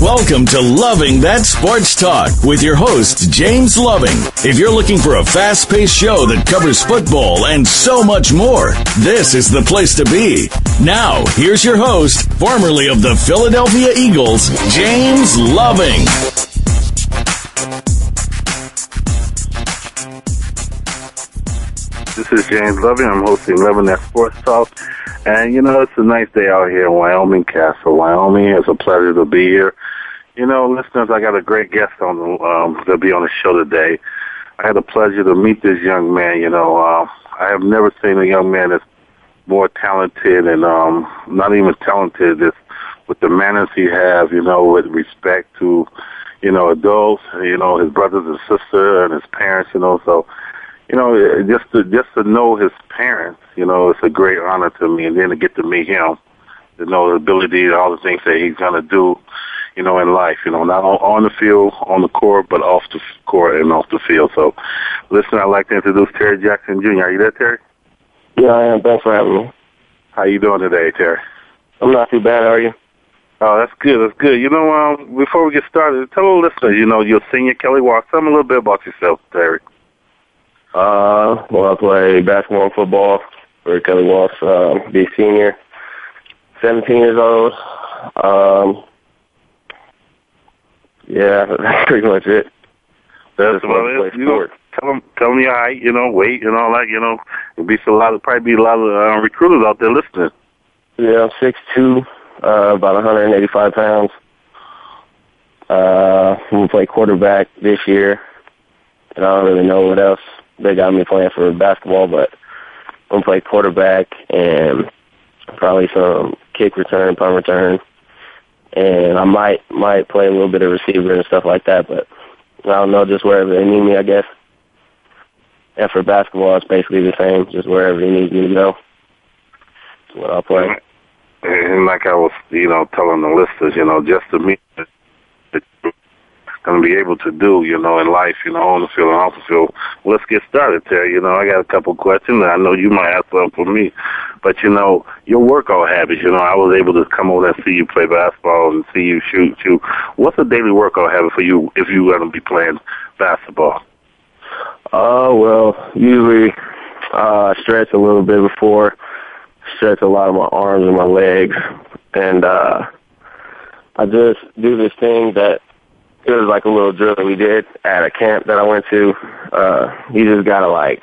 Welcome to Loving That Sports Talk with your host, James Loving. If you're looking for a fast paced show that covers football and so much more, this is the place to be. Now, here's your host, formerly of the Philadelphia Eagles, James Loving. This is James Loving. I'm hosting Loving That Sports Talk. And, you know, it's a nice day out here in Wyoming, Casper, Wyoming. It's a pleasure to be here. You know, listeners, I got a great guest on the, um, to be on the show today. I had the pleasure to meet this young man. You know, uh, I have never seen a young man that's more talented and um, not even talented, just with the manners he has, you know, with respect to, you know, adults, you know, his brothers and sister and his parents, you know, so you know, just to just to know his parents, you know, it's a great honor to me, and then to get to meet him, to know the ability and all the things that he's gonna do, you know, in life, you know, not on, on the field, on the court, but off the court and off the field. So, listen, I'd like to introduce Terry Jackson Jr. Are you there, Terry? Yeah, I am. Thanks for having me. How you doing today, Terry? I'm not too bad. How are you? Oh, that's good. That's good. You know, um, before we get started, tell the listeners, you know, you're senior Kelly Walsh. Tell them a little bit about yourself, Terry. Uh, well, I play basketball and football for Kelly Walsh. Uh, be senior, 17 years old. Um, yeah, that's pretty much it. That's what it is. You know, tell them, tell them your height, you know, weight and all that. You know, it'll be a lot of probably be a lot of uh, recruiters out there listening. Yeah, I'm six two, uh, about 185 pounds. Uh, I'm gonna play quarterback this year, and I don't really know what else they got me playing for basketball, but I'm gonna play quarterback and probably some kick return, punt return, and I might might play a little bit of receiver and stuff like that. But I don't know, just wherever they need me, I guess. And for basketball, it's basically the same, just wherever they need me to go. That's what I'll play. And like I was, you know, telling the listeners, you know, just to me, that going to be able to do, you know, in life, you know, on the field and off the field. Let's get started, Terry. You know, I got a couple questions, I know you might have some for me. But, you know, your workout habits, you know, I was able to come over and see you play basketball and see you shoot, too. What's a daily workout habit for you if you're going to be playing basketball? Uh, well, usually uh, I stretch a little bit before, stretch a lot of my arms and my legs, and uh, I just do this thing that it was like a little drill that we did at a camp that I went to. Uh, you just gotta like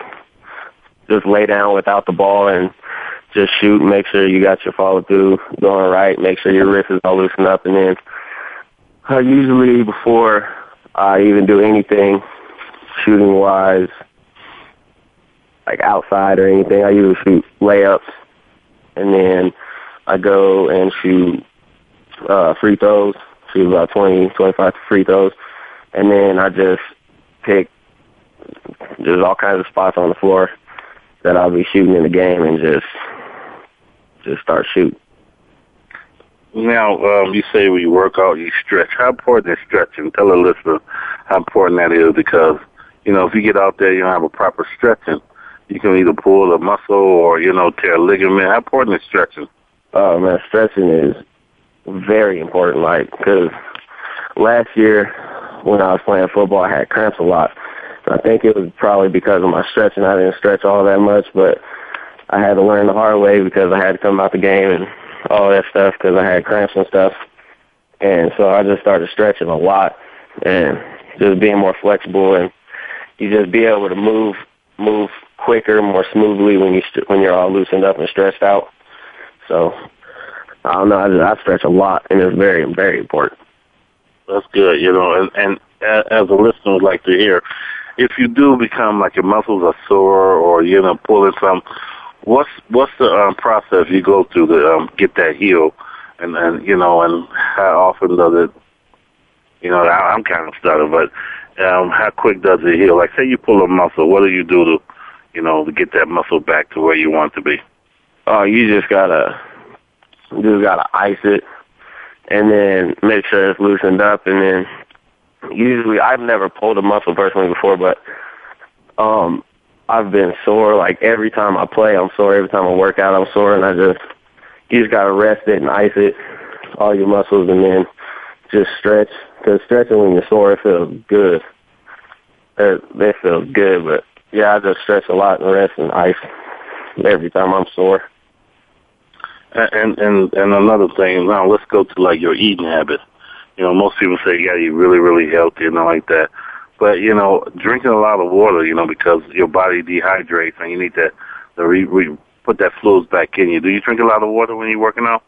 just lay down without the ball and just shoot. Make sure you got your follow through going right. Make sure your wrist is all loosened up, and then uh, usually before I even do anything shooting wise, like outside or anything, I usually shoot layups, and then I go and shoot uh, free throws shoot about 20, 25 free throws, and then I just pick there's all kinds of spots on the floor that I'll be shooting in the game and just just start shooting. Now, um, you say when you work out, you stretch. How important is stretching? Tell the listener how important that is because, you know, if you get out there, you don't have a proper stretching, you can either pull a muscle or, you know, tear a ligament. How important is stretching? Oh, man, stretching is very important. Like, because last year when I was playing football, I had cramps a lot. I think it was probably because of my stretching. I didn't stretch all that much, but I had to learn the hard way because I had to come out the game and all that stuff because I had cramps and stuff. and so I just started stretching a lot and just being more flexible and you just be able to move move quicker, more smoothly when you st- when you're all loosened up and stressed out. So I don't know. I, I stretch a lot, and it's very very important. That's good, you know. And and as a listener would like to hear, if you do become like your muscles are sore or you know pulling some, what's what's the um, process you go through to um, get that heal? And and you know, and how often does it? You know, I, I'm kind of stutter, but um, how quick does it heal? Like, say you pull a muscle, what do you do to, you know, to get that muscle back to where you want to be? Oh, you just gotta, you just gotta ice it, and then make sure it's loosened up, and then usually I've never pulled a muscle personally before, but um, I've been sore like every time I play. I'm sore every time I work out. I'm sore, and I just you just gotta rest it and ice it, all your muscles, and then just stretch. Because stretching when you're sore, it feels good. It, it feels good, but yeah, I just stretch a lot and rest and ice every time I'm sore. And and and another thing, now let's go to like your eating habits. You know, most people say you gotta eat really, really healthy and all like that. But you know, drinking a lot of water, you know, because your body dehydrates and you need to, to re, re, put that fluids back in you. Do you drink a lot of water when you're working out?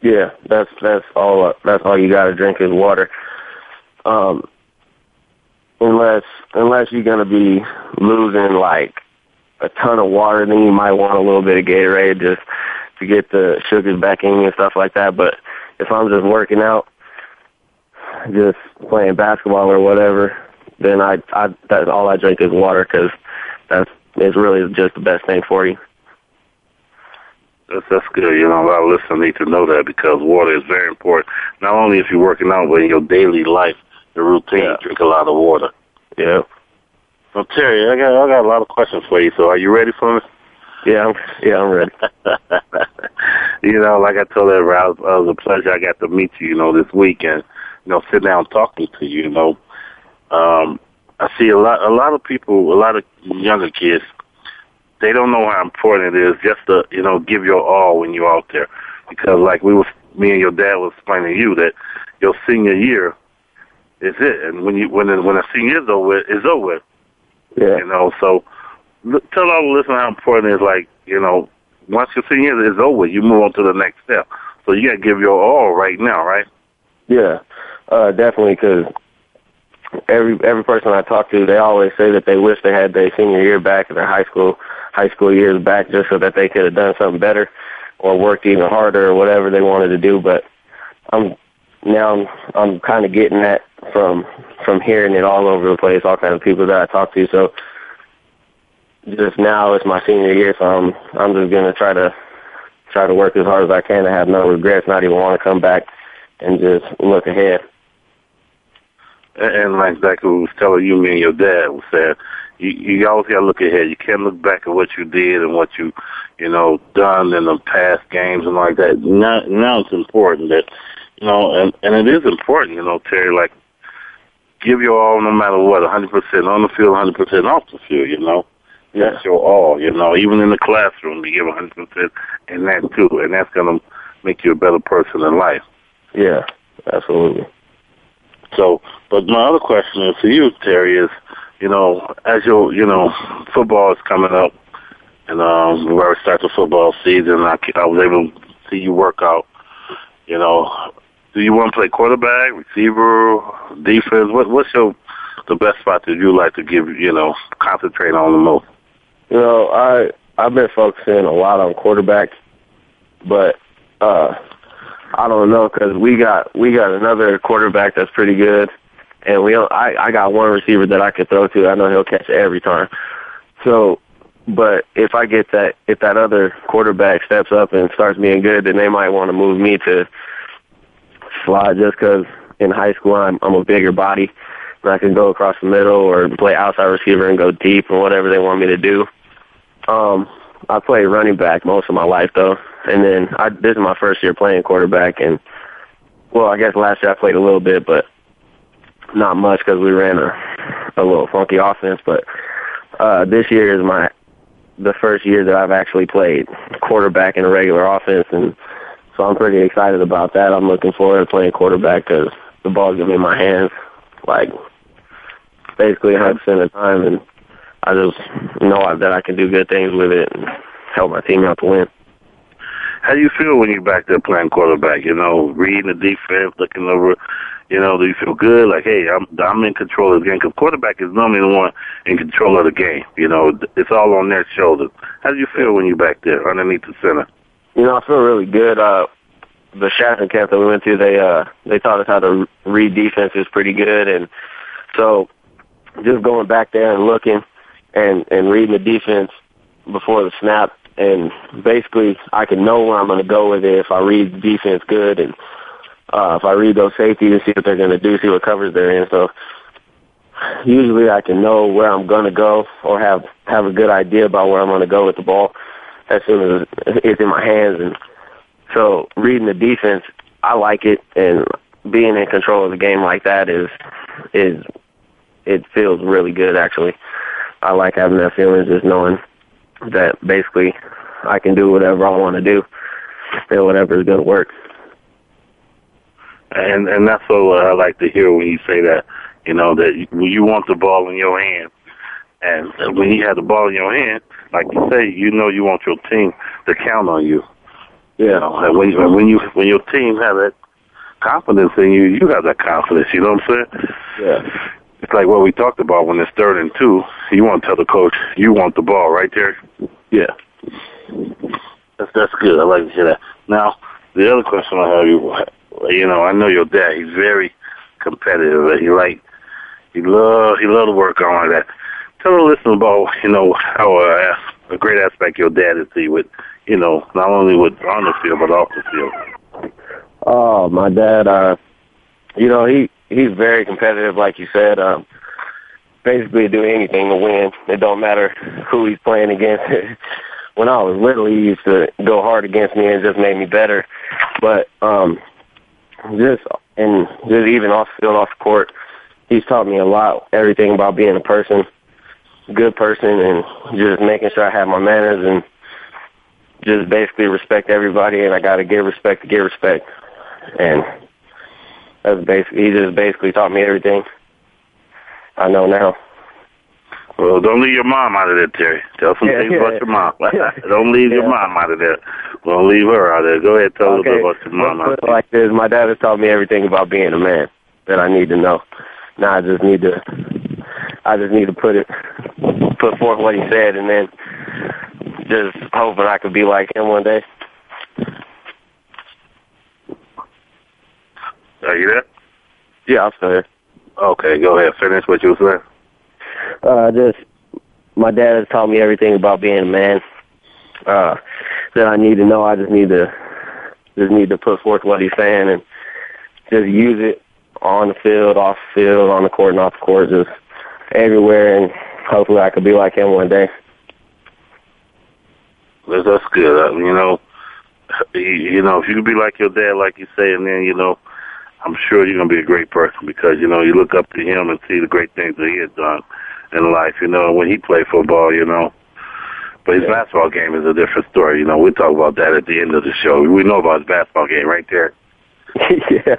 Yeah, that's that's all. That's all you got to drink is water. Um, unless unless you're gonna be losing like a ton of water, then you might want a little bit of Gatorade just to get the sugars back in you and stuff like that. But if I'm just working out, just playing basketball or whatever, then I I that's all I drink is water because that's it's really just the best thing for you. That's that's good. You know, a lot of listeners need to know that because water is very important. Not only if you're working out, but in your daily life, your routine. Yeah. Drink a lot of water. Yeah. So Terry, I got I got a lot of questions for you. So are you ready for me? Yeah, I'm, yeah, I'm ready. you know, like I told everybody, it was, a pleasure. I got to meet you. You know, this weekend. You know, sit down talking to you. You know, um, I see a lot a lot of people, a lot of younger kids they don't know how important it is just to you know give your all when you're out there, because like we was me and your dad was explaining to you that your senior year is it, and when you when when a senior is over, is over. Yeah. You know, so tell all the listeners how important it is. Like you know, once your senior year is over, you move on to the next step. So you got to give your all right now, right? Yeah, uh, definitely. Because every every person I talk to, they always say that they wish they had their senior year back in their high school high school years back just so that they could have done something better or worked even harder or whatever they wanted to do. But I'm now I'm I'm kind of getting that from from hearing it all over the place, all kind of people that I talk to. So just now it's my senior year, so I'm I'm just gonna try to try to work as hard as I can to have no regrets, not even want to come back and just look ahead. And like we was telling you, me and your dad was said, you you always got to look ahead. You can't look back at what you did and what you you know done in the past games and like that. Now now it's important that you know, and and it is important, you know, Terry. Like give your all no matter what, a 100% on the field, a 100% off the field. You know, yeah. that's your all. You know, even in the classroom, you give a 100% and that too, and that's gonna make you a better person in life. Yeah, absolutely. So, but my other question is for you, Terry, is you know, as your, you know, football is coming up, and um, we already start the football season. I, I was able to see you work out. You know, do you want to play quarterback, receiver, defense? What, what's your the best spot that you like to give? You know, concentrate on the most. You know, I I've been focusing a lot on quarterback, but uh, I don't know because we got we got another quarterback that's pretty good and we I I got one receiver that I can throw to. I know he'll catch every time. So, but if I get that if that other quarterback steps up and starts being good, then they might want to move me to slot just because in high school I'm I'm a bigger body and I can go across the middle or play outside receiver and go deep or whatever they want me to do. Um, I played running back most of my life though, and then I this is my first year playing quarterback and well, I guess last year I played a little bit, but not much because we ran a a little funky offense. But uh, this year is my the first year that I've actually played quarterback in a regular offense, and so I'm pretty excited about that. I'm looking forward to playing quarterback because the ball's gonna be in my hands, like basically 100 percent of the time, and I just know that I can do good things with it and help my team out to win. How do you feel when you're back there playing quarterback? You know, reading the defense, looking over. You know, do you feel good? Like, hey, I'm I'm in control of the game. Because quarterback is normally the one in control of the game. You know, it's all on their shoulders. How do you feel when you're back there underneath the center? You know, I feel really good. Uh, the Shaston camp that we went to, they uh they taught us how to read defenses pretty good, and so just going back there and looking and and reading the defense before the snap, and basically I can know where I'm going to go with it if I read the defense good, and uh, if I read those safeties and see what they're going to do, see what covers they're in. So usually I can know where I'm going to go or have have a good idea about where I'm going to go with the ball as soon as it's in my hands and so reading the defense, I like it, and being in control of the game like that is is it feels really good. Actually, I like having that feeling, just knowing that basically I can do whatever I want to do and whatever is going to work. And and that's what I like to hear when you say that. You know that you, you want the ball in your hand, and uh, when you have the ball in your hand, like you say, you know you want your team to count on you. You know, and when you, when you when your team have that confidence in you, you have that confidence. You know what I'm saying? Yeah. It's like what we talked about when it's third and two. You want to tell the coach you want the ball right there. Yeah. That's that's good. I like to hear that. Now, the other question I have you, you know, I know your dad. He's very competitive. He like he love he love to work on like that. Tell the listeners about you know how uh, a great aspect your dad is to you with you know, not only with on the field but off the field? Oh, my dad, uh, you know, he he's very competitive, like you said. Um, basically, do anything to win. It don't matter who he's playing against. when I was little, he used to go hard against me and just made me better. But um, just and just even off the field, off the court, he's taught me a lot. Everything about being a person, good person, and just making sure I have my manners and just basically respect everybody, and I got to give respect to get respect. And that's basically he just basically taught me everything I know now. Well, don't leave your mom out of there, Terry. Tell some yeah, things yeah, about your mom. don't leave yeah. your mom out of there. Don't leave her out of there. Go ahead, tell okay. a little bit about your mom. Put it like this: My dad has taught me everything about being a man that I need to know. Now I just need to, I just need to put it, put forth what he said, and then just hoping I could be like him one day. Are you there? Yeah, I'm still here. Okay, go ahead. Finish what you were saying. Uh, just my dad has taught me everything about being a man. Uh, that I need to know. I just need to just need to put forth what he's saying and just use it on the field, off the field, on the court, and off the court, just everywhere. And hopefully, I could be like him one day. That's good. you know, you know, if you could be like your dad, like you say, and then you know, I'm sure you're gonna be a great person because you know you look up to him and see the great things that he has done in life. You know, when he played football, you know. But his yeah. basketball game is a different story. You know, we'll talk about that at the end of the show. We know about his basketball game right there. yeah,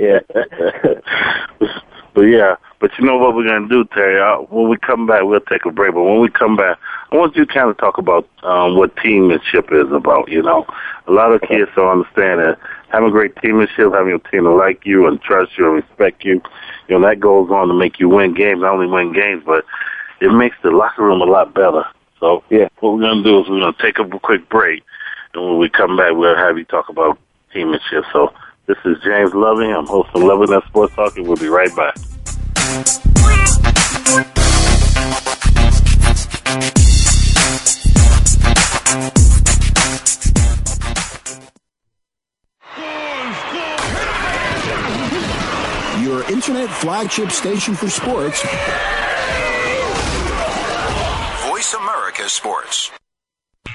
yeah. but yeah, but you know what we're gonna do, Terry? I, when we come back, we'll take a break. But when we come back, I want you to kind of talk about um, what teammanship is about. You know, a lot of kids don't understand that having a great teammanship, having a team to like you and trust you and respect you, you know, that goes on to make you win games. Not only win games, but it makes the locker room a lot better. So yeah, what we're gonna do is we're gonna take a quick break, and when we come back, we'll have you talk about teammanship. So this is James Loving. I'm hosting Loving That Sports Talk, and we'll be right back. Your internet flagship station for sports. Voice America Sports.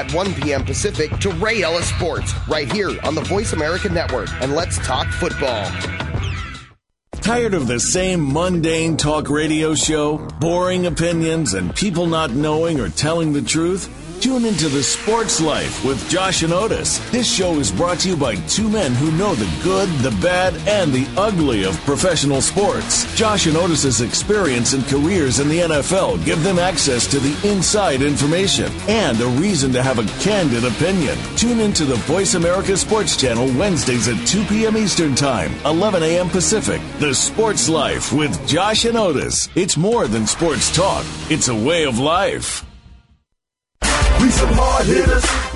at 1 p.m. Pacific to Ray Ellis Sports right here on the Voice America Network. And let's talk football. Tired of the same mundane talk radio show, boring opinions, and people not knowing or telling the truth? Tune into The Sports Life with Josh and Otis. This show is brought to you by two men who know the good, the bad, and the ugly of professional sports. Josh and Otis's experience and careers in the NFL give them access to the inside information and a reason to have a candid opinion. Tune into the Voice America Sports Channel Wednesdays at 2 p.m. Eastern Time, 11 a.m. Pacific. The Sports Life with Josh and Otis. It's more than sports talk, it's a way of life. We some hard hitters.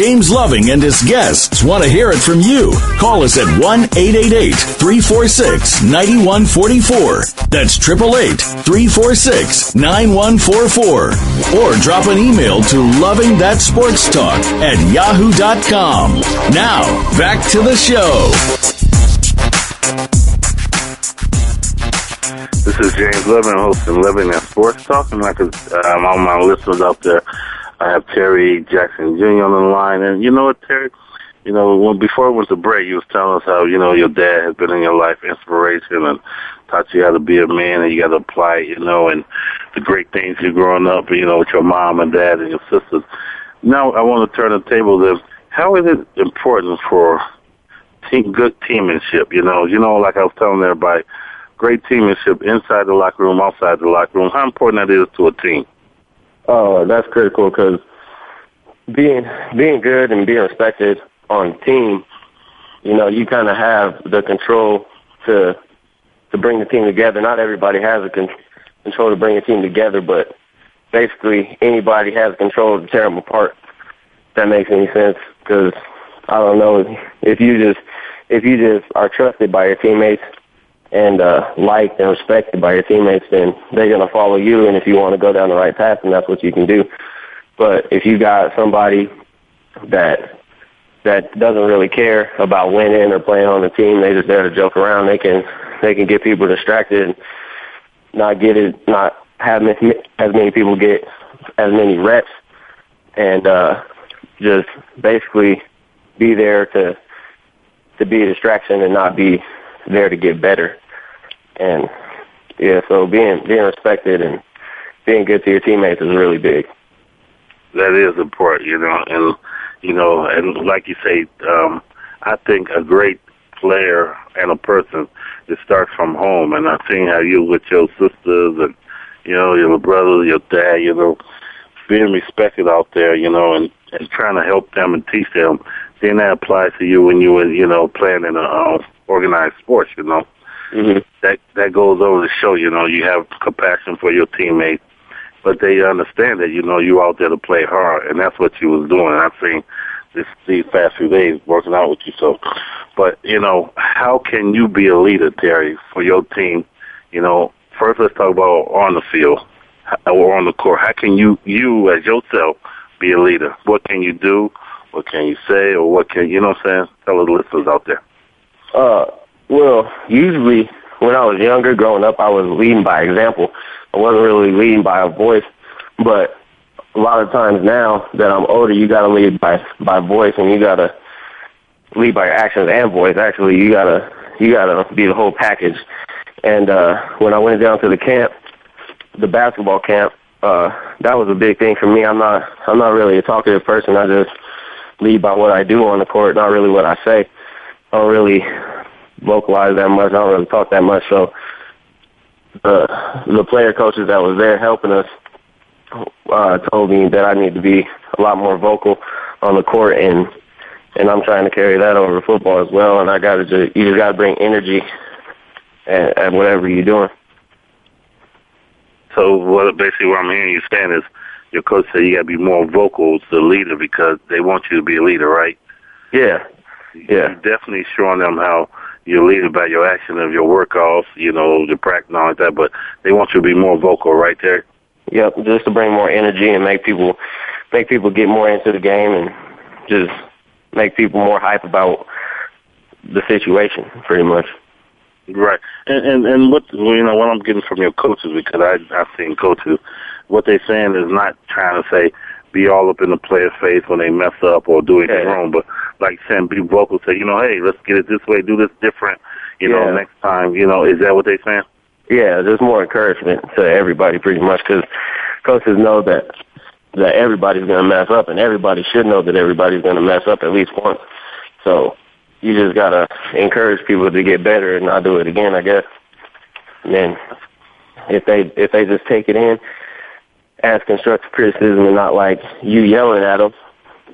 James Loving and his guests want to hear it from you. Call us at 1 888 346 9144. That's 888 346 9144. Or drop an email to Loving That Sports Talk at yahoo.com. Now, back to the show. This is James Loving, hosting Loving That Sports Talk. And like um, all my listeners out there, I have Terry Jackson Jr. on the line. And you know what, Terry? You know, when before it was the break, you was telling us how, you know, your dad has been in your life inspiration and taught you how to be a man and you got to apply you know, and the great things you're growing up, you know, with your mom and dad and your sisters. Now I want to turn the table to how is it important for team, good teammanship, you know? You know, like I was telling everybody, great teammanship inside the locker room, outside the locker room. How important that is to a team? Oh, that's critical because being being good and being respected on team, you know, you kind of have the control to to bring the team together. Not everybody has the con- control to bring a team together, but basically anybody has control to tear them apart. If that makes any sense? Because I don't know if you just if you just are trusted by your teammates and uh, liked and respected by your teammates, then they're going to follow you. And if you want to go down the right path, then that's what you can do. But if you got somebody that that doesn't really care about winning or playing on the team, they just there to joke around. They can they can get people distracted, not get it, not have as many people get as many reps, and uh, just basically be there to to be a distraction and not be there to get better. And yeah, so being being respected and being good to your teammates is really big. That is important, you know, and you know, and like you say, um, I think a great player and a person it starts from home, and I've seen how you with your sisters and you know your brother, your dad, you know, being respected out there, you know, and and trying to help them and teach them. Then that applies to you when you were, you know, playing in a uh, organized sports, you know. Mm-hmm. That that goes over to show, you know, you have compassion for your teammates, but they understand that, you know, you out there to play hard, and that's what you was doing. I've seen this these past few days working out with you. So, but you know, how can you be a leader, Terry, for your team? You know, first let's talk about on the field or on the court. How can you you as yourself be a leader? What can you do? What can you say? Or what can you know? what I'm saying? Tell the listeners out there. Uh, well, usually when I was younger, growing up, I was leading by example. I wasn't really leading by a voice, but a lot of times now that I'm older, you got to lead by by voice, and you got to lead by actions and voice. Actually, you gotta you gotta be the whole package. And uh, when I went down to the camp, the basketball camp, uh, that was a big thing for me. I'm not I'm not really a talkative person. I just lead by what I do on the court, not really what I say. I don't really vocalize that much. I don't really talk that much. So the the player coaches that was there helping us uh, told me that I need to be a lot more vocal on the court, and and I'm trying to carry that over to football as well. And I got to just you just got to bring energy at, at whatever you're doing. So what basically what I'm hearing you saying is your coach said you got to be more vocal to the leader because they want you to be a leader, right? Yeah. Yeah. You're definitely showing them how you're leading by your action of your workouts, you know, your practice and all like that, but they want you to be more vocal right there. Yep, just to bring more energy and make people make people get more into the game and just make people more hype about the situation, pretty much. Right, and and and what you know what I'm getting from your coaches because I I've seen coaches, what they're saying is not trying to say be all up in the player's face when they mess up or do anything Yeah. wrong, but like saying be vocal, say you know hey let's get it this way, do this different, you know next time, you know is that what they're saying? Yeah, there's more encouragement to everybody, pretty much, because coaches know that that everybody's going to mess up, and everybody should know that everybody's going to mess up at least once. So you just got to encourage people to get better and not do it again, I guess. And then if they if they just take it in as constructive criticism and not like you yelling at them,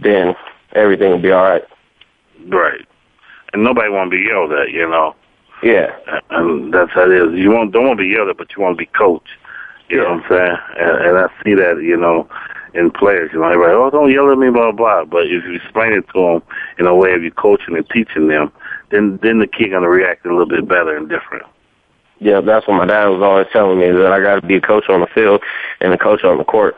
then everything will be all right. Right, and nobody want to be yelled at, you know. Yeah, and that's how it is. You want don't want to be yelled at, but you want to be coached. You know what I'm saying? And, and I see that, you know, in players. You know, everybody, oh, don't yell at me, blah blah. But if you explain it to them in a way of you coaching and teaching them, then then the kid gonna react a little bit better and different. Yeah, that's what my dad was always telling me that I got to be a coach on the field and a coach on the court.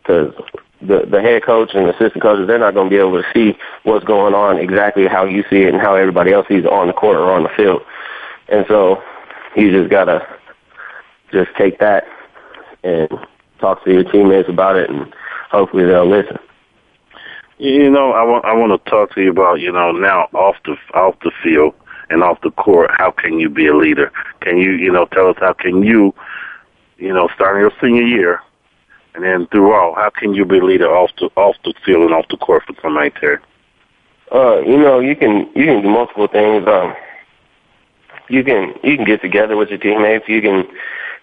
Because the the head coach and assistant coaches they're not going to be able to see what's going on exactly how you see it and how everybody else sees it on the court or on the field, and so you just gotta just take that and talk to your teammates about it and hopefully they'll listen. You know, I want I want to talk to you about you know now off the off the field and off the court. How can you be a leader? Can you you know tell us how can you you know starting your senior year and then throughout how can you be a leader off the off the field and off the court for somebody there? Uh, you know, you can you can do multiple things. Um, you can you can get together with your teammates. You can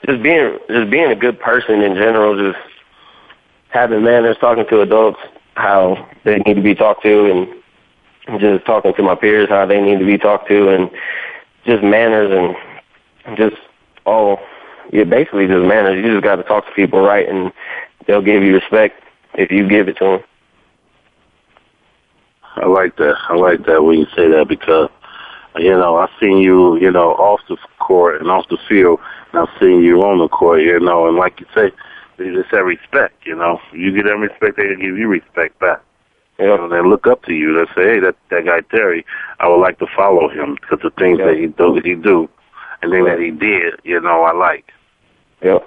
just being just being a good person in general. Just having manners, talking to adults how they need to be talked to, and just talking to my peers how they need to be talked to, and just manners and just all yeah, basically just manners. You just got to talk to people right, and they'll give you respect if you give it to them. I like that. I like that when you say that because you know I've seen you you know off the court and off the field, and I've seen you on the court. You know, and like you say, they just have respect. You know, you give them respect, they give you respect back. You know, they look up to you. They say, "Hey, that that guy Terry, I would like to follow him because the things that he do, he do, and things that he did, you know, I like." Yep.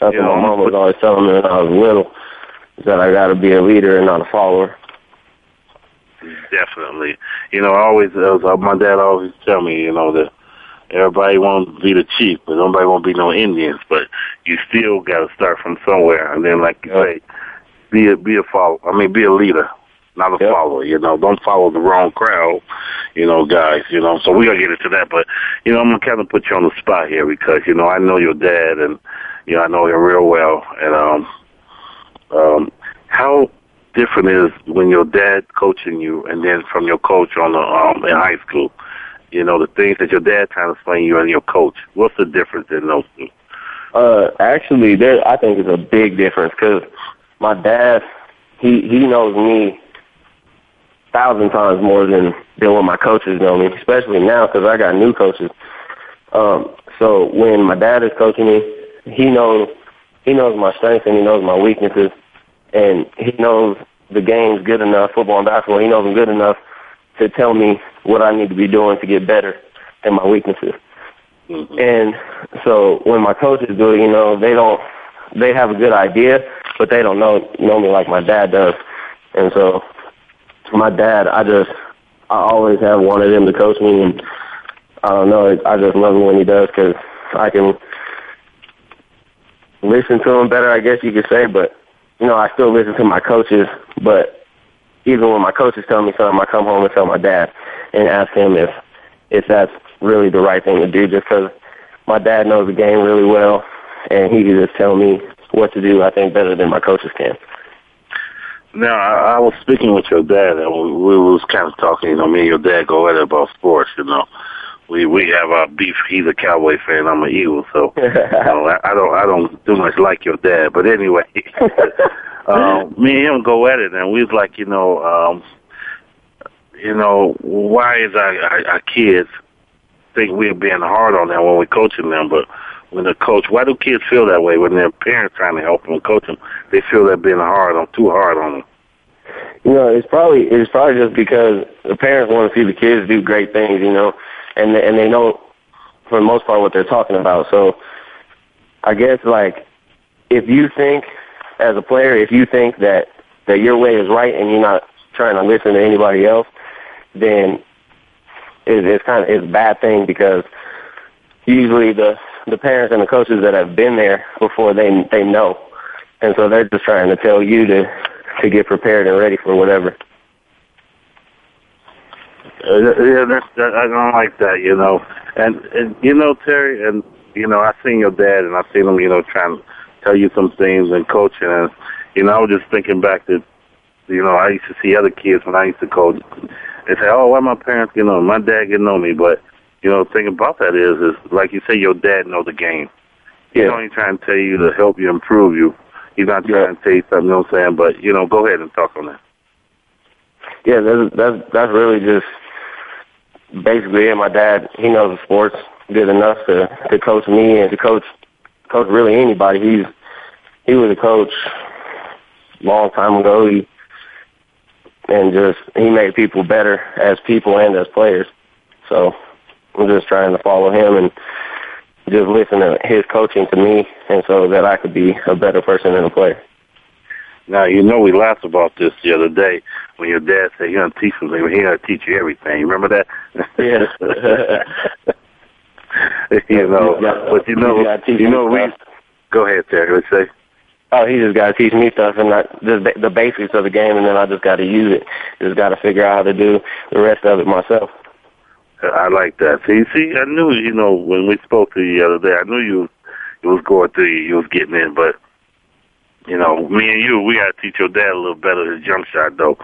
That's You what know, my mom was always telling me when I was little, is that I got to be a leader and not a follower. Definitely. You know, I always, uh, my dad always tell me, you know, that everybody to be the chief, but nobody want to be no Indians. But you still got to start from somewhere, and then, like you say, be a be a follow. I mean, be a leader, not a follower. You know, don't follow the wrong crowd. You know, guys. You know, so we gotta get into that. But you know, I'm gonna kind of put you on the spot here because you know I know your dad, and you know I know him real well, and um, um, how different is when your dad coaching you and then from your coach on the um in high school. You know, the things that your dad trying to explain you and your coach. What's the difference in those two? Uh, actually, there I think it's a big difference because my dad, he he knows me thousand times more than than what my coaches know me, especially now because I got new coaches. Um, so when my dad is coaching me, he knows he knows my strengths and he knows my weaknesses, and he knows the game's good enough, football and basketball. He knows them good enough to tell me what I need to be doing to get better than my weaknesses. Mm-hmm. And so when my coaches do it, you know, they don't, they have a good idea, but they don't know know me like my dad does. And so my dad, I just, I always have wanted him to coach me, and I don't know, I just love him when he does because I can listen to him better, I guess you could say. But you know, I still listen to my coaches, but even when my coaches tell me something, I come home and tell my dad and ask him if if that's really the right thing to do, just because my dad knows the game really well, and he can just tell me what to do. I think better than my coaches can. Now, I, I was speaking with your dad, and we, we was kind of talking. You know, me and your dad go at it about sports. You know, we we have our beef. He's a Cowboy fan. I'm an Eagle, so you know, I, I don't I don't do much like your dad. But anyway, uh, me and him go at it, and we was like, you know, um, you know, why is our, our, our kids think we're being hard on them when we're coaching them, but when the coach, why do kids feel that way when their parents trying to help them and coach them? They feel they're being hard on, too hard on them. You know, it's probably it's probably just because the parents want to see the kids do great things, you know, and they, and they know for the most part what they're talking about. So I guess like if you think as a player, if you think that that your way is right and you're not trying to listen to anybody else, then it, it's kind of it's a bad thing because usually the the parents and the coaches that have been there before they they know, and so they're just trying to tell you to to get prepared and ready for whatever. Uh, yeah, that's, that, I don't like that, you know. And and you know, Terry, and you know, I seen your dad, and I seen him, you know, trying to tell you some things and coaching, and you know, I was just thinking back to, you know, I used to see other kids when I used to coach. They say, "Oh, why my parents getting on? My dad getting on me," but you know, the thing about that is, is like you say, your dad know the game. He's yeah. only trying to tell you to help you improve you. He's not trying yeah. to tell you something. You know what I'm saying? But you know, go ahead and talk on that. Yeah, that's that's that's really just basically it. My dad, he knows the sports good enough to to coach me and to coach coach really anybody. He's he was a coach long time ago. He and just he made people better as people and as players. So I'm just trying to follow him and just listen to his coaching to me, and so that I could be a better person and a player. Now you know we laughed about this the other day when your dad said he's gonna teach something. He's gonna teach you everything. You remember that? Yes. you know, yeah, but you know, you, know, we. Go ahead, Terry. Let's say. Oh, he just got to teach me stuff and not just the basics of the game, and then I just got to use it. Just got to figure out how to do the rest of it myself. I like that. See, see, I knew, you know, when we spoke to you the other day, I knew you, you was going through you, you was getting in, but, you know, me and you, we got to teach your dad a little better his jump shot, though.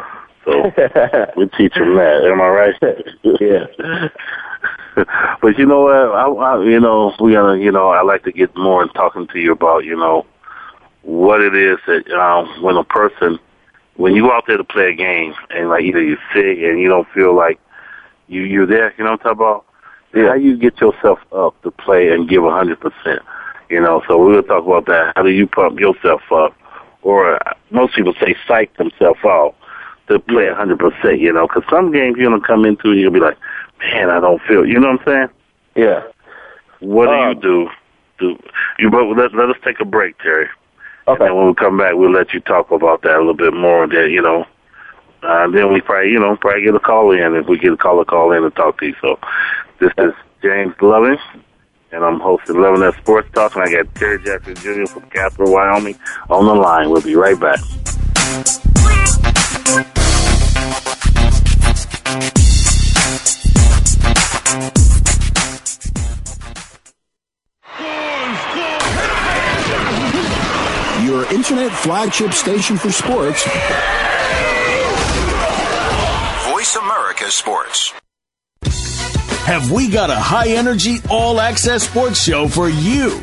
So we teach him that. Am I right? yeah. but you know what? I, I, you know, we gotta, you know, I like to get more in talking to you about, you know, what it is that um, when a person, when you out there to play a game and like either you're sick and you don't feel like you you're there. You know what I'm talking about? Yeah. How you get yourself up to play and give a hundred percent? You know, so we'll talk about that. How do you pump yourself up? Or uh, most people say psych themselves out to play a hundred percent. You know, because some games you're gonna come into and you'll be like, man, I don't feel. You know what I'm saying? Yeah. What do um, you do? Do you? But let let us take a break, Terry. Okay. And when we come back, we'll let you talk about that a little bit more. That you know, uh, then we probably, you know, probably get a call in if we get a caller call in and talk to you. So this is James Loving, and I'm hosting 11 Sports Talk, and I got Terry Jackson Jr. from Casper, Wyoming on the line. We'll be right back. Your internet flagship station for sports. America Sports. Have we got a high energy, all access sports show for you?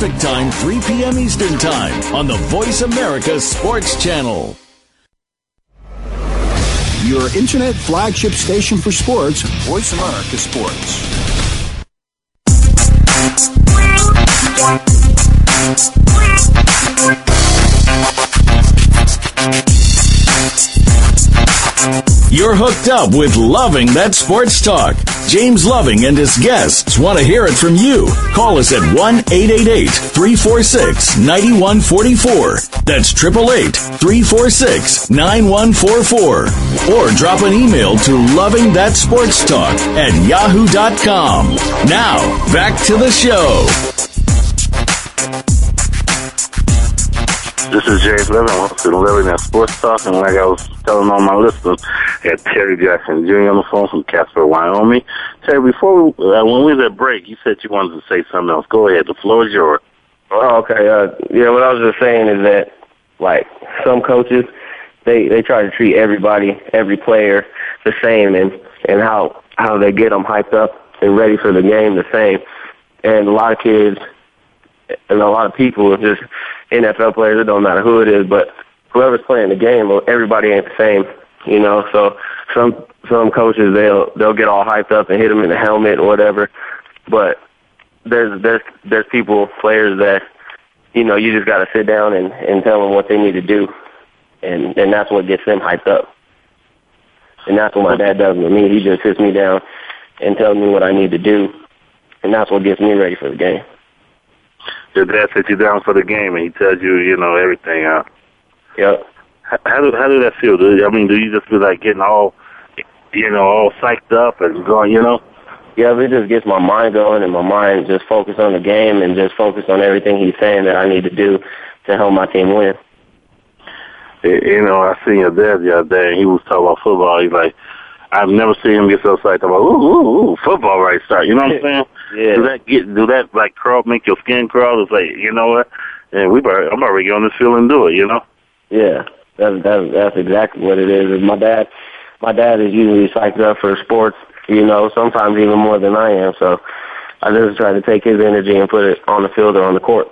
Time, 3 p.m. Eastern Time on the Voice America Sports Channel. Your internet flagship station for sports, Voice America Sports. You're hooked up with Loving That Sports Talk. James Loving and his guests want to hear it from you. Call us at 1 888 346 9144. That's 888 346 9144. Or drop an email to Loving That Sports Talk at yahoo.com. Now, back to the show. This is James hosting Loving That Sports Talk, and like I was telling all my listeners, I had Terry Jackson Jr. on the phone from Casper, Wyoming. Terry, before we, uh, when we was at break, you said you wanted to say something else. Go ahead. The floor is yours. Oh, okay. Uh, yeah, what I was just saying is that, like, some coaches, they they try to treat everybody, every player, the same, and and how how they get them hyped up and ready for the game the same. And a lot of kids and a lot of people, just NFL players, it don't matter who it is, but whoever's playing the game, everybody ain't the same, you know. So some some coaches they'll they'll get all hyped up and hit them in the helmet or whatever, but there's there's there's people players that you know you just got to sit down and and tell them what they need to do, and and that's what gets them hyped up. And that's what my dad does with me. He just sits me down and tells me what I need to do, and that's what gets me ready for the game. Your dad sits you down for the game, and he tells you, you know, everything. Huh? Yep. How, how do how do that feel? Do, I mean, do you just be like getting all, you know, all psyched up and going, you know? Yeah, it just gets my mind going and my mind just focused on the game and just focused on everything he's saying that I need to do to help my team win. You know, I seen your dad the other day, and he was talking about football. He's like, I've never seen him get so excited about ooh, ooh, ooh, football right start. You know what I'm saying? Yeah. Do that get do that like crawl make your skin crawl? It's like you know what? And we better, I'm already on this field and do it. You know? Yeah, that's that's that's exactly what it is. And my dad, my dad is usually psyched up for sports. You know, sometimes even more than I am. So I just try to take his energy and put it on the field or on the court.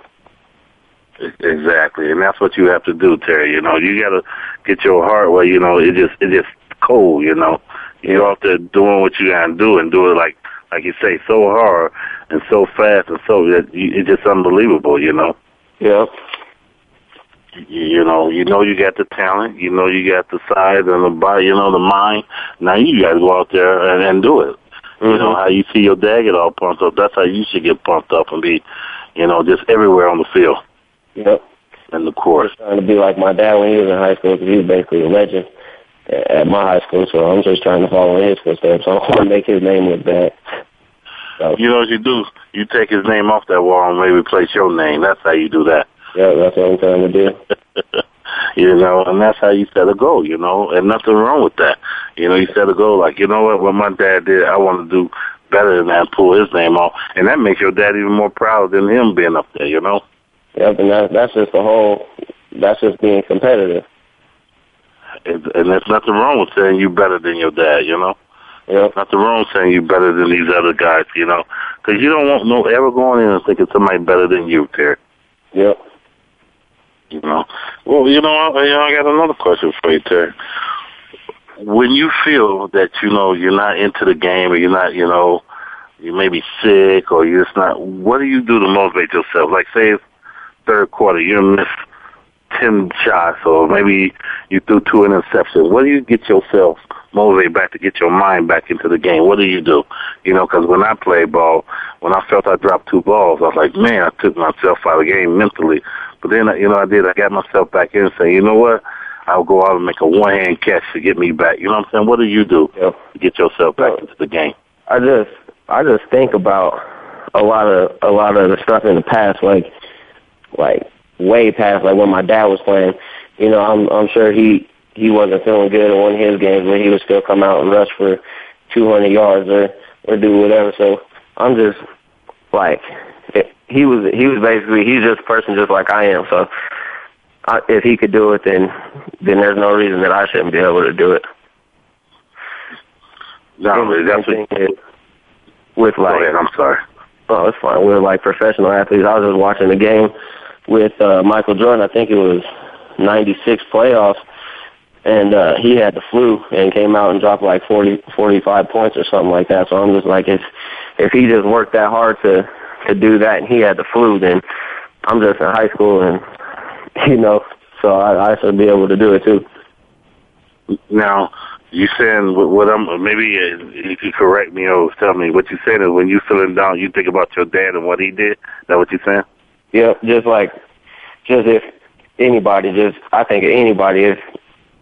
Exactly, and that's what you have to do, Terry. You know, you got to get your heart where you know it just it just cold. You know, you're out there doing what you gotta do and do it like like you say so hard and so fast and so that it's just unbelievable. You know. Yep. You, know, you know you got the talent. You know you got the size and the body. You know the mind. Now you got to go out there and, and do it. You know mm-hmm. how you see your dad get all pumped up. That's how you should get pumped up and be, you know, just everywhere on the field Yep. and the court. Trying to be like my dad when he was in high school because he was basically a legend at my high school. So I'm just trying to follow his footsteps. I don't want to make his name look bad. So You know what you do? You take his name off that wall and maybe replace your name. That's how you do that. yeah, that's what I'm trying to do. you know, and that's how you set a goal, you know, and nothing wrong with that. You know, you set a goal like, you know what, what my dad did, I want to do better than that, pull his name off. And that makes your dad even more proud than him being up there, you know? Yep, and that, that's just the whole that's just being competitive. And, and there's nothing wrong with saying you're better than your dad, you know. Yep. Nothing wrong saying you're better than these other guys, you know, because you don't want no ever going in and thinking somebody better than you, Terry. Yep. You know. Well, you know, I, you know, I got another question for you, Terry. When you feel that you know you're not into the game, or you're not, you know, you may be sick, or you're just not. What do you do to motivate yourself? Like, say, third quarter, you missed ten shots, or maybe you threw two interceptions. What do you get yourself motivated back to get your mind back into the game? What do you do? You know, because when I played ball, when I felt I dropped two balls, I was like, man, I took myself out of the game mentally. But then, you know, I did. I got myself back in and say, you know what? I'll go out and make a one-hand catch to get me back. You know what I'm saying? What do you do Yep. to get yourself back into the game? I just I just think about a lot of a lot of the stuff in the past, like like way past like when my dad was playing. You know, I'm I'm sure he he wasn't feeling good in one of his games, but he would still come out and rush for 200 yards or or do whatever. So I'm just like it, he was he was basically he's just a person just like I am. So I, if he could do it, then then there's no reason that I shouldn't be able to do it. No, And that's what. thing with Go like ahead. I'm sorry. Oh, it's fine. We're like professional athletes. I was just watching the game with uh, Michael Jordan. I think it was '96 playoffs, and uh, he had the flu and came out and dropped like 40, 45 points or something like that. So I'm just like, if if he just worked that hard to to do that, and he had the flu, then I'm just in high school, and you know, so I, I should be able to do it too. Now, you saying what, I'm maybe uh, you could correct me or tell me what you saying is when you feeling down, you think about your dad and what he did. Is that what you saying? Yep, just like, just if anybody, just I think anybody. If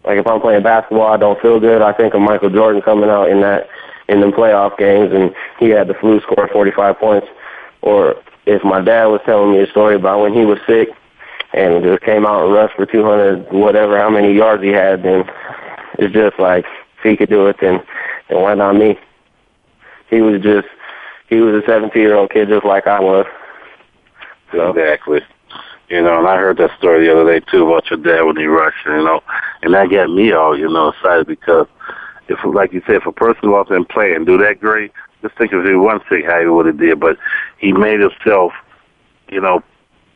like if I'm playing basketball, I don't feel good. I think of Michael Jordan coming out in that in them playoff games, and he had the flu, scored 45 points. Or if my dad was telling me a story about when he was sick and just came out and rushed for 200, whatever, how many yards he had, then it's just like if he could do it, then then why not me? He was just he was a 17 year old kid just like I was. So Exactly. You know, and I heard that story the other day too about your dad when he rushed, you know, and that got me all, you know, excited because if, like you said, if a person go out there and play and do that great, just think if he wasn't sick, how he would have did. But he made himself, you know,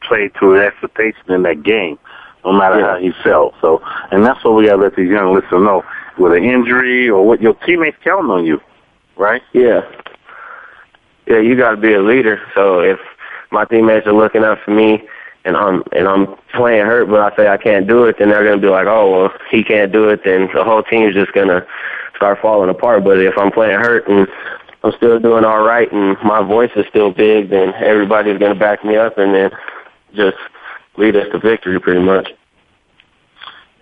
play to his expectation in that game, no matter Yeah. how he felt. So, and that's what we got to let these young listeners know. With an injury or what, your teammates counting on you, right? Yeah. Yeah, you got to be a leader. So if my teammates are looking up for me and I'm and I'm playing hurt, but I say I can't do it, then they're gonna be like, oh well, he can't do it. Then the whole team's just gonna start falling apart. But if I'm playing hurt and I'm still doing all right and my voice is still big, then everybody's gonna back me up and then just lead us to victory, pretty much.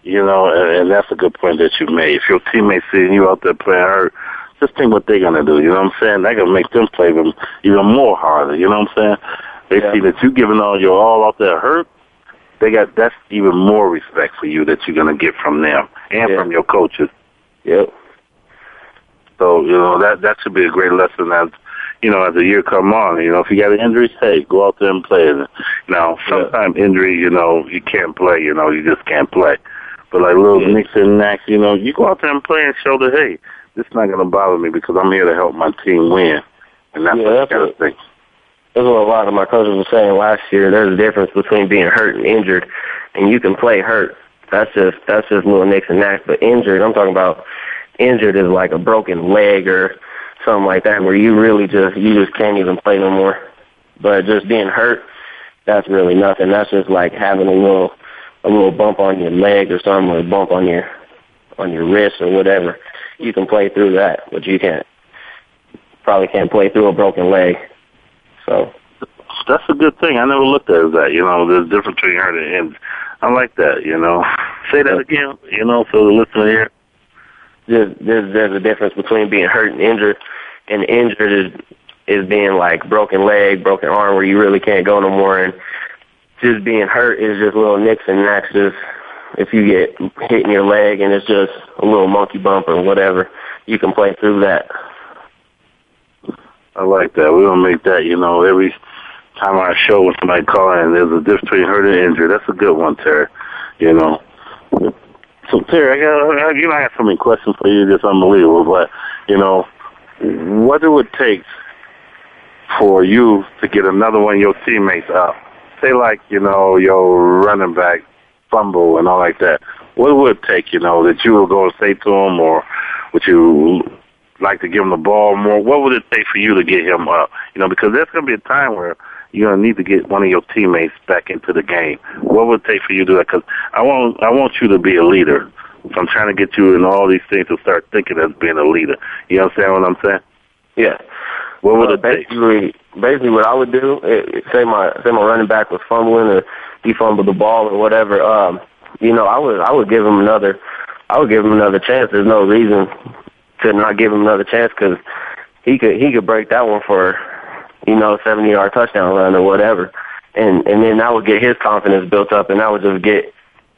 You know, and, that's a good point that you made. If your teammates seeing you out there playing hurt, just think what they're gonna do. You know what I'm saying? They're gonna make them play even even more harder. You know what I'm saying? They Yeah. see that you giving all your all out there hurt. They got that's even more respect for you that you're gonna get from them and Yeah. from your coaches. Yep. So you know that that should be a great lesson as you know as the year come on. You know, if you got an injury, hey, go out there and play. Now, Yeah. sometimes injury, you know, you can't play. You know, you just can't play. But like little Yeah. and knacks, you know, you go out there and play and show that hey, this is not gonna bother me because I'm here to help my team win. And that's Yeah, what you gotta think. That's what a lot of my coaches were saying last year. There's a difference between being hurt and injured, and you can play hurt. That's just that's just little nicks and knacks. But injured, I'm talking about injured is like a broken leg or something like that, where you really just you just can't even play no more. But just being hurt, that's really nothing. That's just like having a little a little bump on your leg or something, or a bump on your on your wrist or whatever. You can play through that, but you can't probably can't play through a broken leg. So That's a good thing. I never looked at it as that. You know, there's a difference between hurt and. I like that. You know, say that again. You know, so the listener here. there's there's there's a difference between being hurt and injured, and injured is is being like broken leg, broken arm, where you really can't go no more, and just being hurt is just little nicks and knacks. If you get hit in your leg and it's just a little monkey bump or whatever, you can play through that. I like that. We're gonna make that, you know, every time our show when somebody call in, there's a difference between hurt and injured. That's a good one, Terry. You know. So Terry, I got you know I have so many questions for you, just unbelievable. But you know, what it would take for you to get another one of your teammates up? Say like you know your running back fumble and all like that. What would it take? You know that you would go and say to him, or would you like to give him the ball more? What would it take for you to get him up? You know, because there's going to be a time where you're going to need to get one of your teammates back into the game. What would it take for you to do that? Because I want I want you to be a leader. So I'm trying to get you in all these things to start thinking as being a leader. You understand what I'm saying? Yeah. What would Uh, it take? basically, basically what I would do, eh, say my say my running back was fumbling or he fumbled the ball or whatever. Um, you know, I would I would give him another, I would give him another chance. There's no reason to not give him another chance because he could he could break that one for, you know, 70 yard touchdown run or whatever, and and then that would get his confidence built up, and that would just get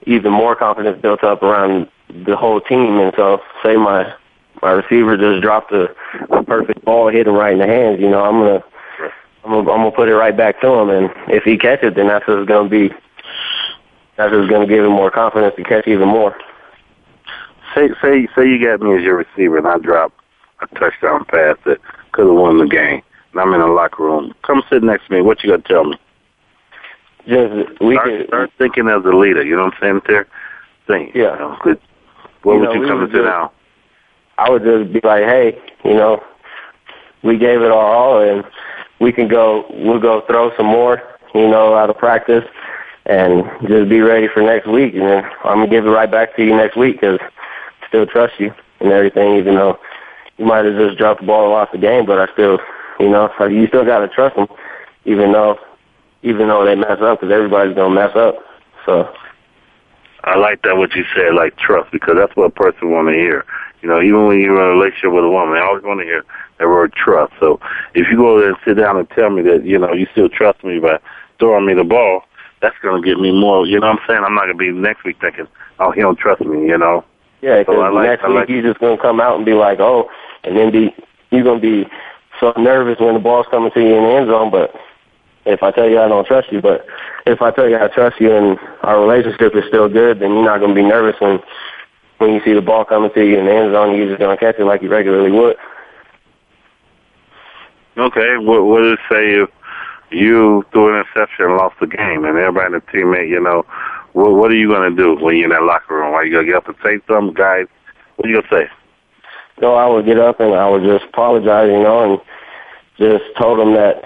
even more confidence built up around the whole team. And so, say my my receiver just dropped a, a perfect ball, hit him right in the hands. You know, I'm gonna I'm gonna, I'm gonna put it right back to him, and if he catches, then that's just gonna be that's just gonna give him more confidence to catch even more. Say say say you got me as your receiver and I drop a touchdown pass that could have won the game. And I'm in the locker room. Come sit next to me. What you gonna tell me? Just we start, can start thinking as a leader. You know what I'm saying, Terry? Think. Yeah. You know. What You would know, you come to just- now? I would just be like, hey, you know, we gave it our all, and we can go. We'll go throw some more, you know, out of practice, and just be ready for next week. And then I'm gonna give it right back to you next week because still trust you and everything. Even though you might have just dropped the ball and lost the game, but I still, you know, so you still gotta trust them, even though, even though they mess up, because everybody's gonna mess up. So I like that what you said, like trust, because that's what a person want to hear. You know, even when you're in a relationship with a woman, they always want to hear that word trust. So if you go there and sit down and tell me that, you know, you still trust me by throwing me the ball, that's going to get me more, you know what I'm saying? I'm not going to be next week thinking, oh, he don't trust me, you know? Yeah, because So like- next I week like- you're just gonna come out and be like, oh, and then be you're gonna be so nervous when the ball's coming to you in the end zone. But if I tell you I don't trust you, but if I tell you I trust you and our relationship is still good, then you're not gonna be nervous when when you see the ball coming to you in the end zone. You're just gonna catch it like you regularly would. Okay, what, what does it say if you threw an interception and lost the game and everybody in the teammate, you know, what, what are you going to do when you're in that locker room? Are you going to get up and say something, guys? What are you going to say? So I would get up and I would just apologize, you know, and just told them that,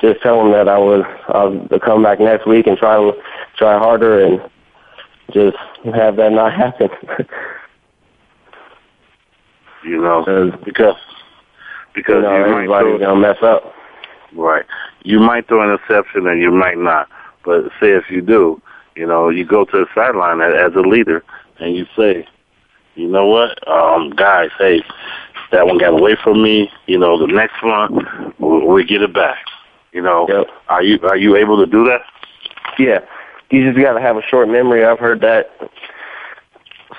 just tell them that I would I'll come back next week and try try harder and just have that not happen. You know, because because you know, you everybody's gonna mess up. right. You might throw an interception and you might not. But say if you do, you know, you go to the sideline as, a leader and you say, you know what, um, guys, hey, that one got away from me. You know, the next one, we, we get it back. You know, are you are you able to do that? Yeah, you just got to have a short memory. I've heard that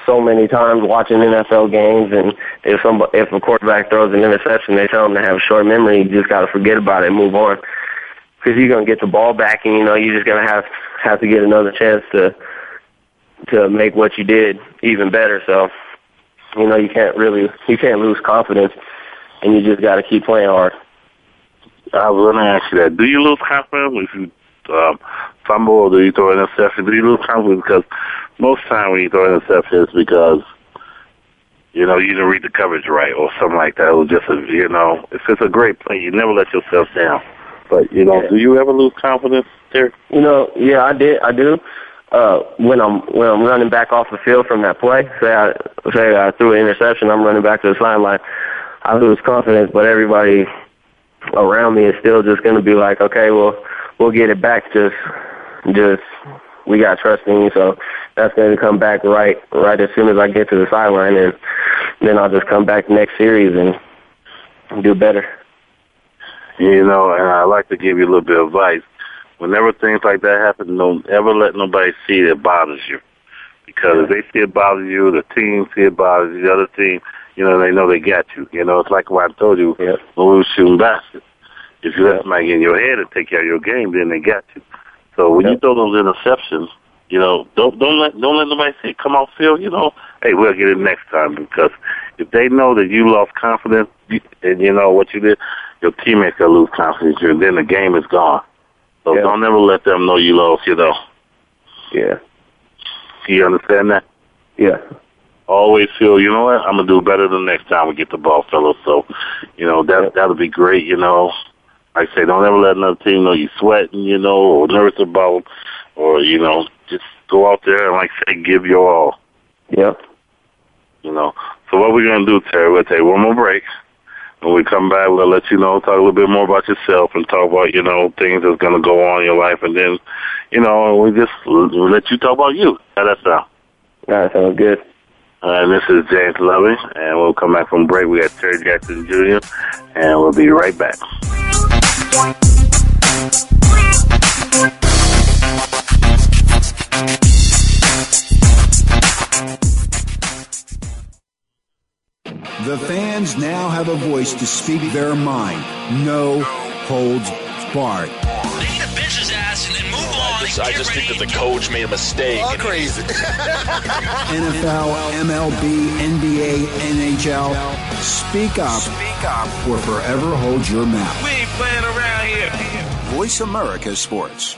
so many times watching NFL games, and if some if a quarterback throws an interception, they tell them to have a short memory. You just got to forget about it and move on, because you're gonna get the ball back, and you know you're just gonna have have to get another chance to to make what you did even better. So, you know, you can't really you can't lose confidence, and you just got to keep playing hard. I was to ask you that. Do you lose confidence if you um, fumble or do you throw an interception? Do you lose confidence because most time when you throw an interception, it's because you know you didn't read the coverage right or something like that. It was just a you know, if it's a great play, you never let yourself down. But you know, Yeah. do you ever lose confidence there? You know, yeah, I did. I do. Uh, when I'm when I'm running back off the field from that play, say I say I threw an interception, I'm running back to the sideline. I lose confidence, but everybody around me is still just going to be like, okay, well, we'll get it back. Just, just we got trust in you, so that's going to come back right, right as soon as I get to the sideline, and then I'll just come back next series and do better. You know, and I like to give you a little bit of advice. Whenever things like that happen, don't ever let nobody see that bothers you. Because if they see it bothers you, the team see it bothers you, the other team, you know, they know they got you. You know, it's like what I told you when we were shooting baskets. If you let somebody get in your head and take care of your game, then they got you. So when you throw those interceptions, You know, don't don't let don't let nobody say come off field. You know, hey, we'll get it next time because if they know that you lost confidence and you know what you did, your teammates gonna lose confidence, and then the game is gone. So Yeah. don't ever let them know you lost. You know, Yeah. you understand that? Yeah. always feel, you know what, I'm gonna do better the next time we get the ball, fellas. So, you know, that that'll be great, you know. Like I say, don't ever let another team know you're sweating, you know, or nervous about or, you know, just go out there and like I say, give your all. Yep. You know. So what we're gonna do, Terry, we'll take one more break. When we come back, we'll let you know, talk a little bit more about yourself and talk about, you know, things that's gonna go on in your life and then, you know, we just we'll let you talk about you. How that sound? That sounds good. Uh, this is James Loving, and we'll come back from break. We got Terry Jackson Jr., and we'll be right back. The fans now have a voice to speak their mind. No holds barred. They need to bench his ass and, and move on. just, I just think that the coach made a mistake. All crazy. NFL, MLB, NBA, NHL. Speak up. Speak up. Or forever hold your mouth. We ain't playing around here. Voice America Sports.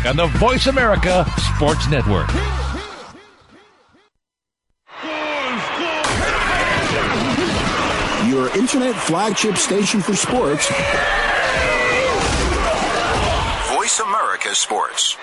on the Voice America Sports Network. Your internet flagship station for sports. Voice America Sports.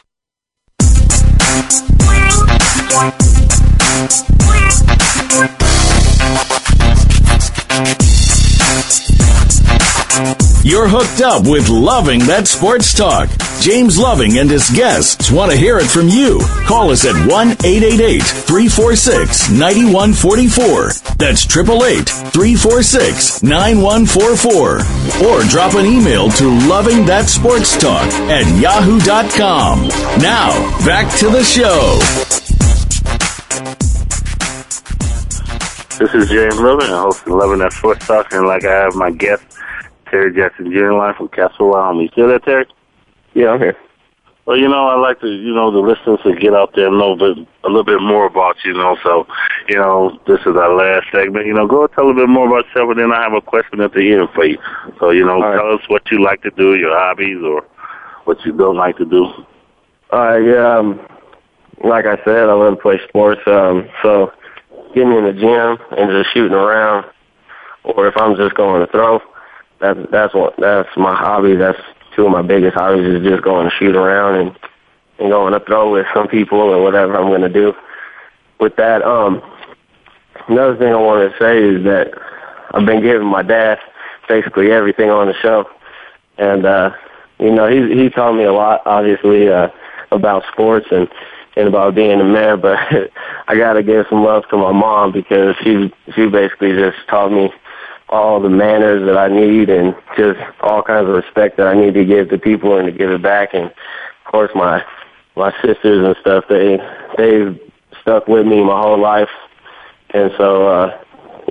You're hooked up with Loving That Sports Talk. James Loving and his guests want to hear it from you. Call us at 1 888 346 9144. That's 888 346 9144. Or drop an email to Loving That Sports Talk at yahoo.com. Now, back to the show. This is James Loving, I host Loving That Sports Talk, and like I have my guest, Terry Jackson Jr. line from Casper, Wyoming. You still there, Terry? Yeah, I'm here. Well, you know, I like to, you know, the listeners to get out there and know a, bit, a little bit more about you, you know. So, you know, this is our last segment. You know, go tell a little bit more about yourself, and then I have a question at the end for you. So, you know, All right. tell us what you like to do, your hobbies, or what you don't like to do. Uh, yeah, um, like I said, I love to play sports. Um, so getting in the gym and just shooting around, or if I'm just going to throw, that's that's what that's my hobby. That's two of my biggest hobbies is just going to shoot around and and going to throw with some people or whatever I'm going to do. With that, um, another thing I wanted to say is that I've been giving my dad basically everything on the show, and uh, you know he he taught me a lot, obviously, uh, about sports and and about being a man. But I got to give some love to my mom because she she basically just taught me all the manners that I need and just all kinds of respect that I need to give to people and to give it back. And of course, my my sisters and stuff they they've stuck with me my whole life, and so uh,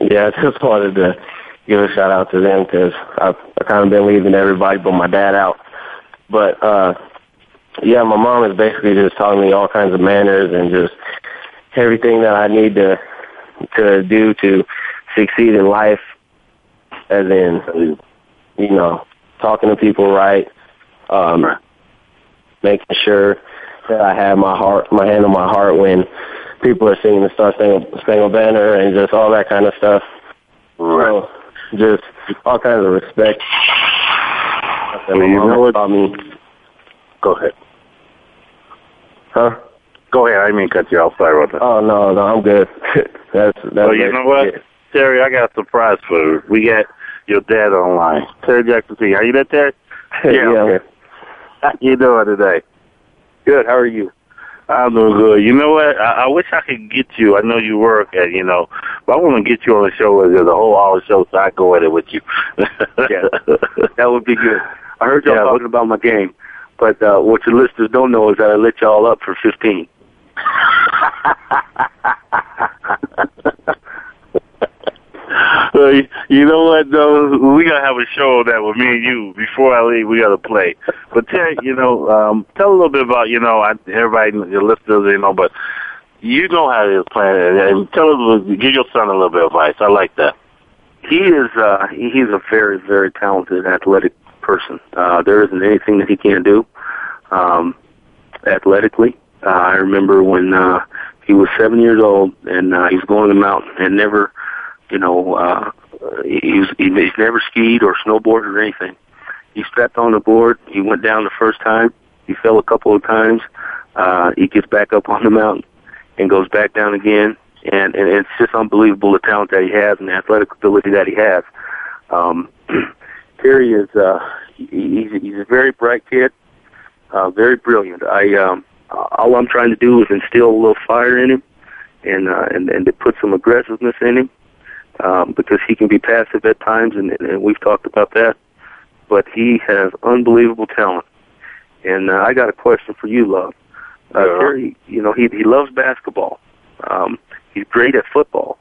yeah, I just wanted to give a shout out to them because I've I've kind of been leaving everybody but my dad out. But uh, yeah, my mom is basically just taught me all kinds of manners and just everything that I need to to do to succeed in life, as in you know talking to people right, um, making sure that I have my heart, my hand on my heart when people are singing the Star Spangled, Spangled Banner and just all that kind of stuff. So, just all kinds of respect. Well, you know what? Taught me. Go ahead. Huh? Go ahead. I mean cut you off. Sorry about that. Oh no, no, I'm good. that's that's. Well, you know what, Terry? I got a surprise for you. We got your dad online. Terry Jackson T. Are you there, Terry? yeah. How you doing today? Good. How are you? I'm doing good. You know what? I, I wish I could get you. I know you work at, you know, but I want to get you on the show as a whole hour show so I go at it with you. yeah, that would be good. I heard y'all Yeah, talking about my game, but uh, what your listeners don't know is that I lit y'all up for 15. Well, you- know what though? We gotta have a show that with me and you before I leave. We gotta play. But Terry, you know, um, tell a little bit about you know, I, everybody, your listeners, you know, but you know how it is playing, and tell us, give your son a little bit of advice. I like that. He is uh, he's a very very talented athletic person. Uh, there isn't anything that he can't do um, athletically. Uh, I remember when uh, he was seven years old and uh, he was going to the mountain and never, you know, uh, he was, he, he's never skied or snowboarded or anything. He stepped on the board. He went down the first time. He fell a couple of times. Uh, he gets back up on the mountain and goes back down again. And, and it's just unbelievable the talent that he has and the athletic ability that he has. Um, Terry is uh, he's, he's a very bright kid, uh, very brilliant. I um, all I'm trying to do is instill a little fire in him, and uh, and and to put some aggressiveness in him, um, because he can be passive at times, and, and we've talked about that. But he has unbelievable talent, and uh, I got a question for you, love. Uh, Yeah. Terry, you know he he loves basketball. Um, he's great at football.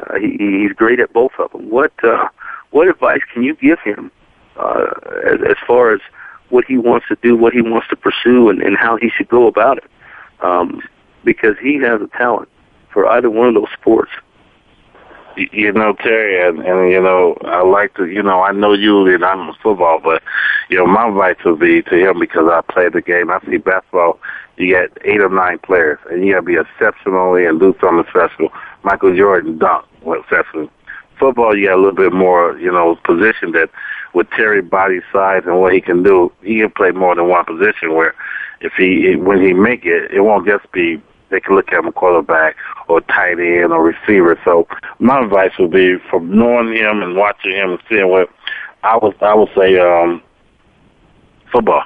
Uh, he, he's great at both of them. What uh, what advice can you give him uh, as, as far as what he wants to do, what he wants to pursue, and, and how he should go about it? Um, because he has a talent for either one of those sports. You- know, Terry, and, and you know, I like to, you know, I know you and I'm in football, but you know, my advice would be to him because I play the game. I see basketball. You got eight or nine players, and you got to be exceptionally and do something special. Michael Jordan dunked exceptional. Football, you got a little bit more, you know, position that with Terry body size and what he can do, he can play more than one position. Where if he when he make it, it won't just be they can look at him a quarterback or tight end or receiver. So my advice would be from knowing him and watching him and seeing what I would I would say um football.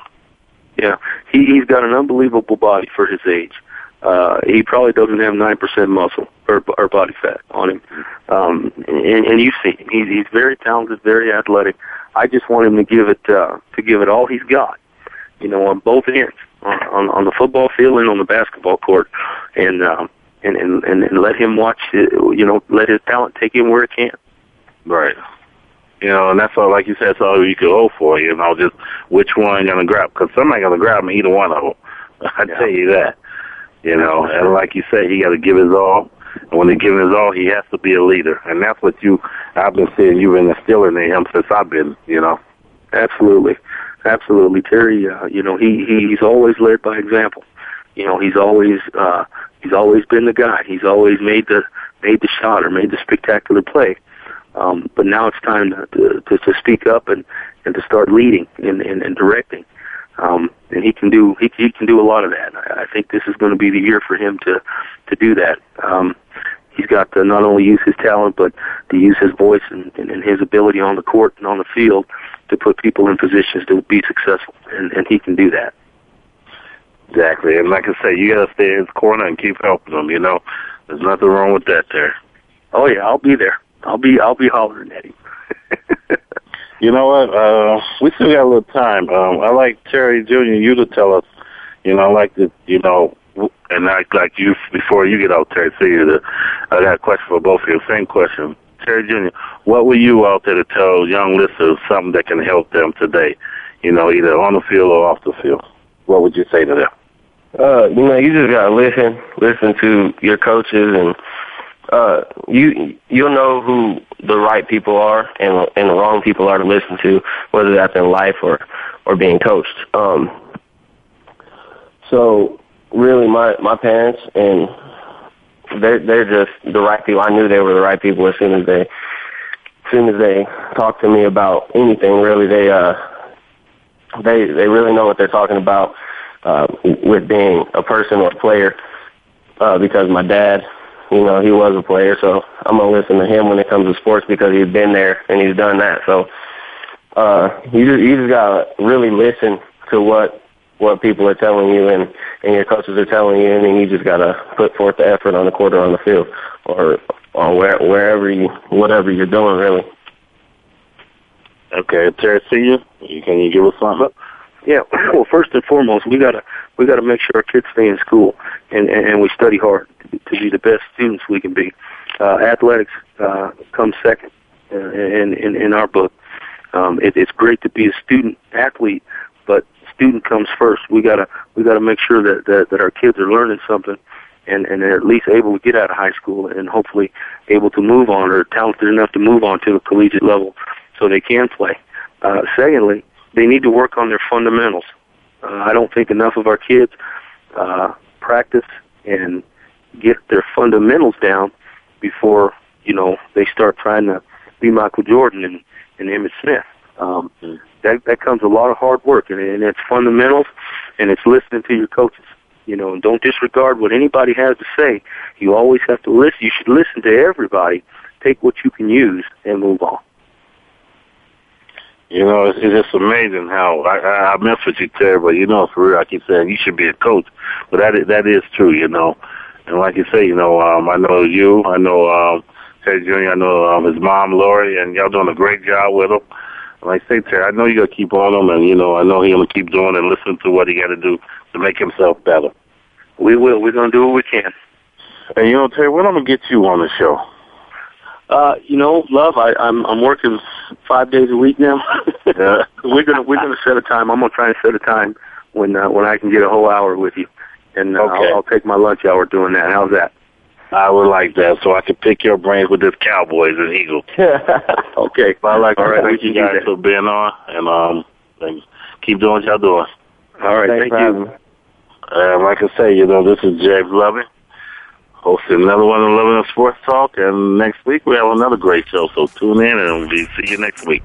Yeah, he he's got an unbelievable body for his age. Uh, he probably doesn't have nine percent muscle or, or body fat on him, um, and, and you see him. He's he's very talented, very athletic. I just want him to give it uh, to give it all he's got, you know, on both ends, on on, on the football field and on the basketball court, and um, and, and and and let him watch, it, you know, let his talent take him where it can. Right. You know, and that's all, like you said, that's all you could hope for. You know, just which one you gonna grab? Because somebody gonna grab me, either one of them. I tell you that. You know, and like you said, he got to give his all. And when he gives his all, he has to be a leader, and that's what you. I've been seeing you've been instilling in him since I've been. You know. Absolutely, absolutely, Terry. Uh, you know, he, he he's always led by example. You know, he's always uh, he's always been the guy. He's always made the made the shot or made the spectacular play. Um, but now it's time to, to to to speak up and and to start leading and and, and directing. Um, and he can do he he can do a lot of that. I, I think this is going to be the year for him to to do that. Um, he's got to not only use his talent, but to use his voice and, and, and his ability on the court and on the field to put people in positions to be successful, and, and he can do that. Exactly, and like I say, you got to stay in his corner and keep helping him. You know, there's nothing wrong with that there. Oh yeah, I'll be there. I'll be I'll be hollering at him. You know what? Uh, we still got a little time. Um, I like Terry Jr. You to tell us. You know, I like to you know, and I like you before you get out, Terry Senior. The, I got a question for both of you. Same question, Terry Jr. What were you out there to tell young listeners something that can help them today? You know, either on the field or off the field. What would you say to them? Uh, you know, you just gotta listen, listen to your coaches, and uh, you you'll know who the right people are and and the wrong people are to listen to, whether that's in life or or being coached. Um, So really, my my parents and they're they're just the right people. I knew they were the right people as soon as they as soon as they talked to me about anything. Really, they uh they they really know what they're talking about uh, with being a person or a player. Uh, because my dad, you know, he was a player, so I'm gonna listen to him when it comes to sports because he's been there and he's done that. So uh, you just you just gotta really listen to what what people are telling you and and your coaches are telling you, and then you just gotta put forth the effort on the court or on the field or or where, wherever you whatever you're doing really. Okay, Terry, see you. Can you give us something? Yeah. Well, first and foremost, we gotta we gotta make sure our kids stay in school and and, and we study hard to, to be the best students we can be. Uh, athletics uh, comes second uh, in, in in our book. Um, it, it's great to be a student athlete, but student comes first. We gotta we gotta make sure that that, that our kids are learning something, and and they're at least able to get out of high school and hopefully able to move on or talented enough to move on to the collegiate level, so they can play. Uh, secondly, they need to work on their fundamentals. Uh, I don't think enough of our kids uh, practice and get their fundamentals down before you know they start trying to be Michael Jordan and, and Emmitt Smith. Um, that that comes a lot of hard work, and, and it's fundamentals, and it's listening to your coaches. You know, and don't disregard what anybody has to say. You always have to listen. You should listen to everybody. Take what you can use and move on. You know, it's, it's just amazing how I, I, I mess with you, Terry. But you know, for real, I keep saying you should be a coach. But that is, that is true, you know. And like you say, you know, um, I know you, I know um, Terry Jr., I know um, his mom, Lori, and y'all doing a great job with him. And like I say, Terry, I know you got to keep on him, and you know, I know he's gonna keep doing and listening to what he got to do to make himself better. We will. We're gonna do what we can. And you know, Terry, when I'm gonna get you on the show? Uh, you know, love. I, I'm I'm working five days a week now. yeah. we're gonna we're gonna set a time. I'm gonna try and set a time when uh, when I can get a whole hour with you, and uh, Okay. I'll, I'll take my lunch hour doing that. How's that? I would like that, so I can pick your brains with this Cowboys and Eagles. okay. But I like All to right, thank we you can do guys for being on, and um, and keep doing what y'all doing. All right, thank you. And like I say, you know, this is James Loving, hosting another one of the Loving Sports Talk. And next week we have another great show. So tune in, and we'll see you next week.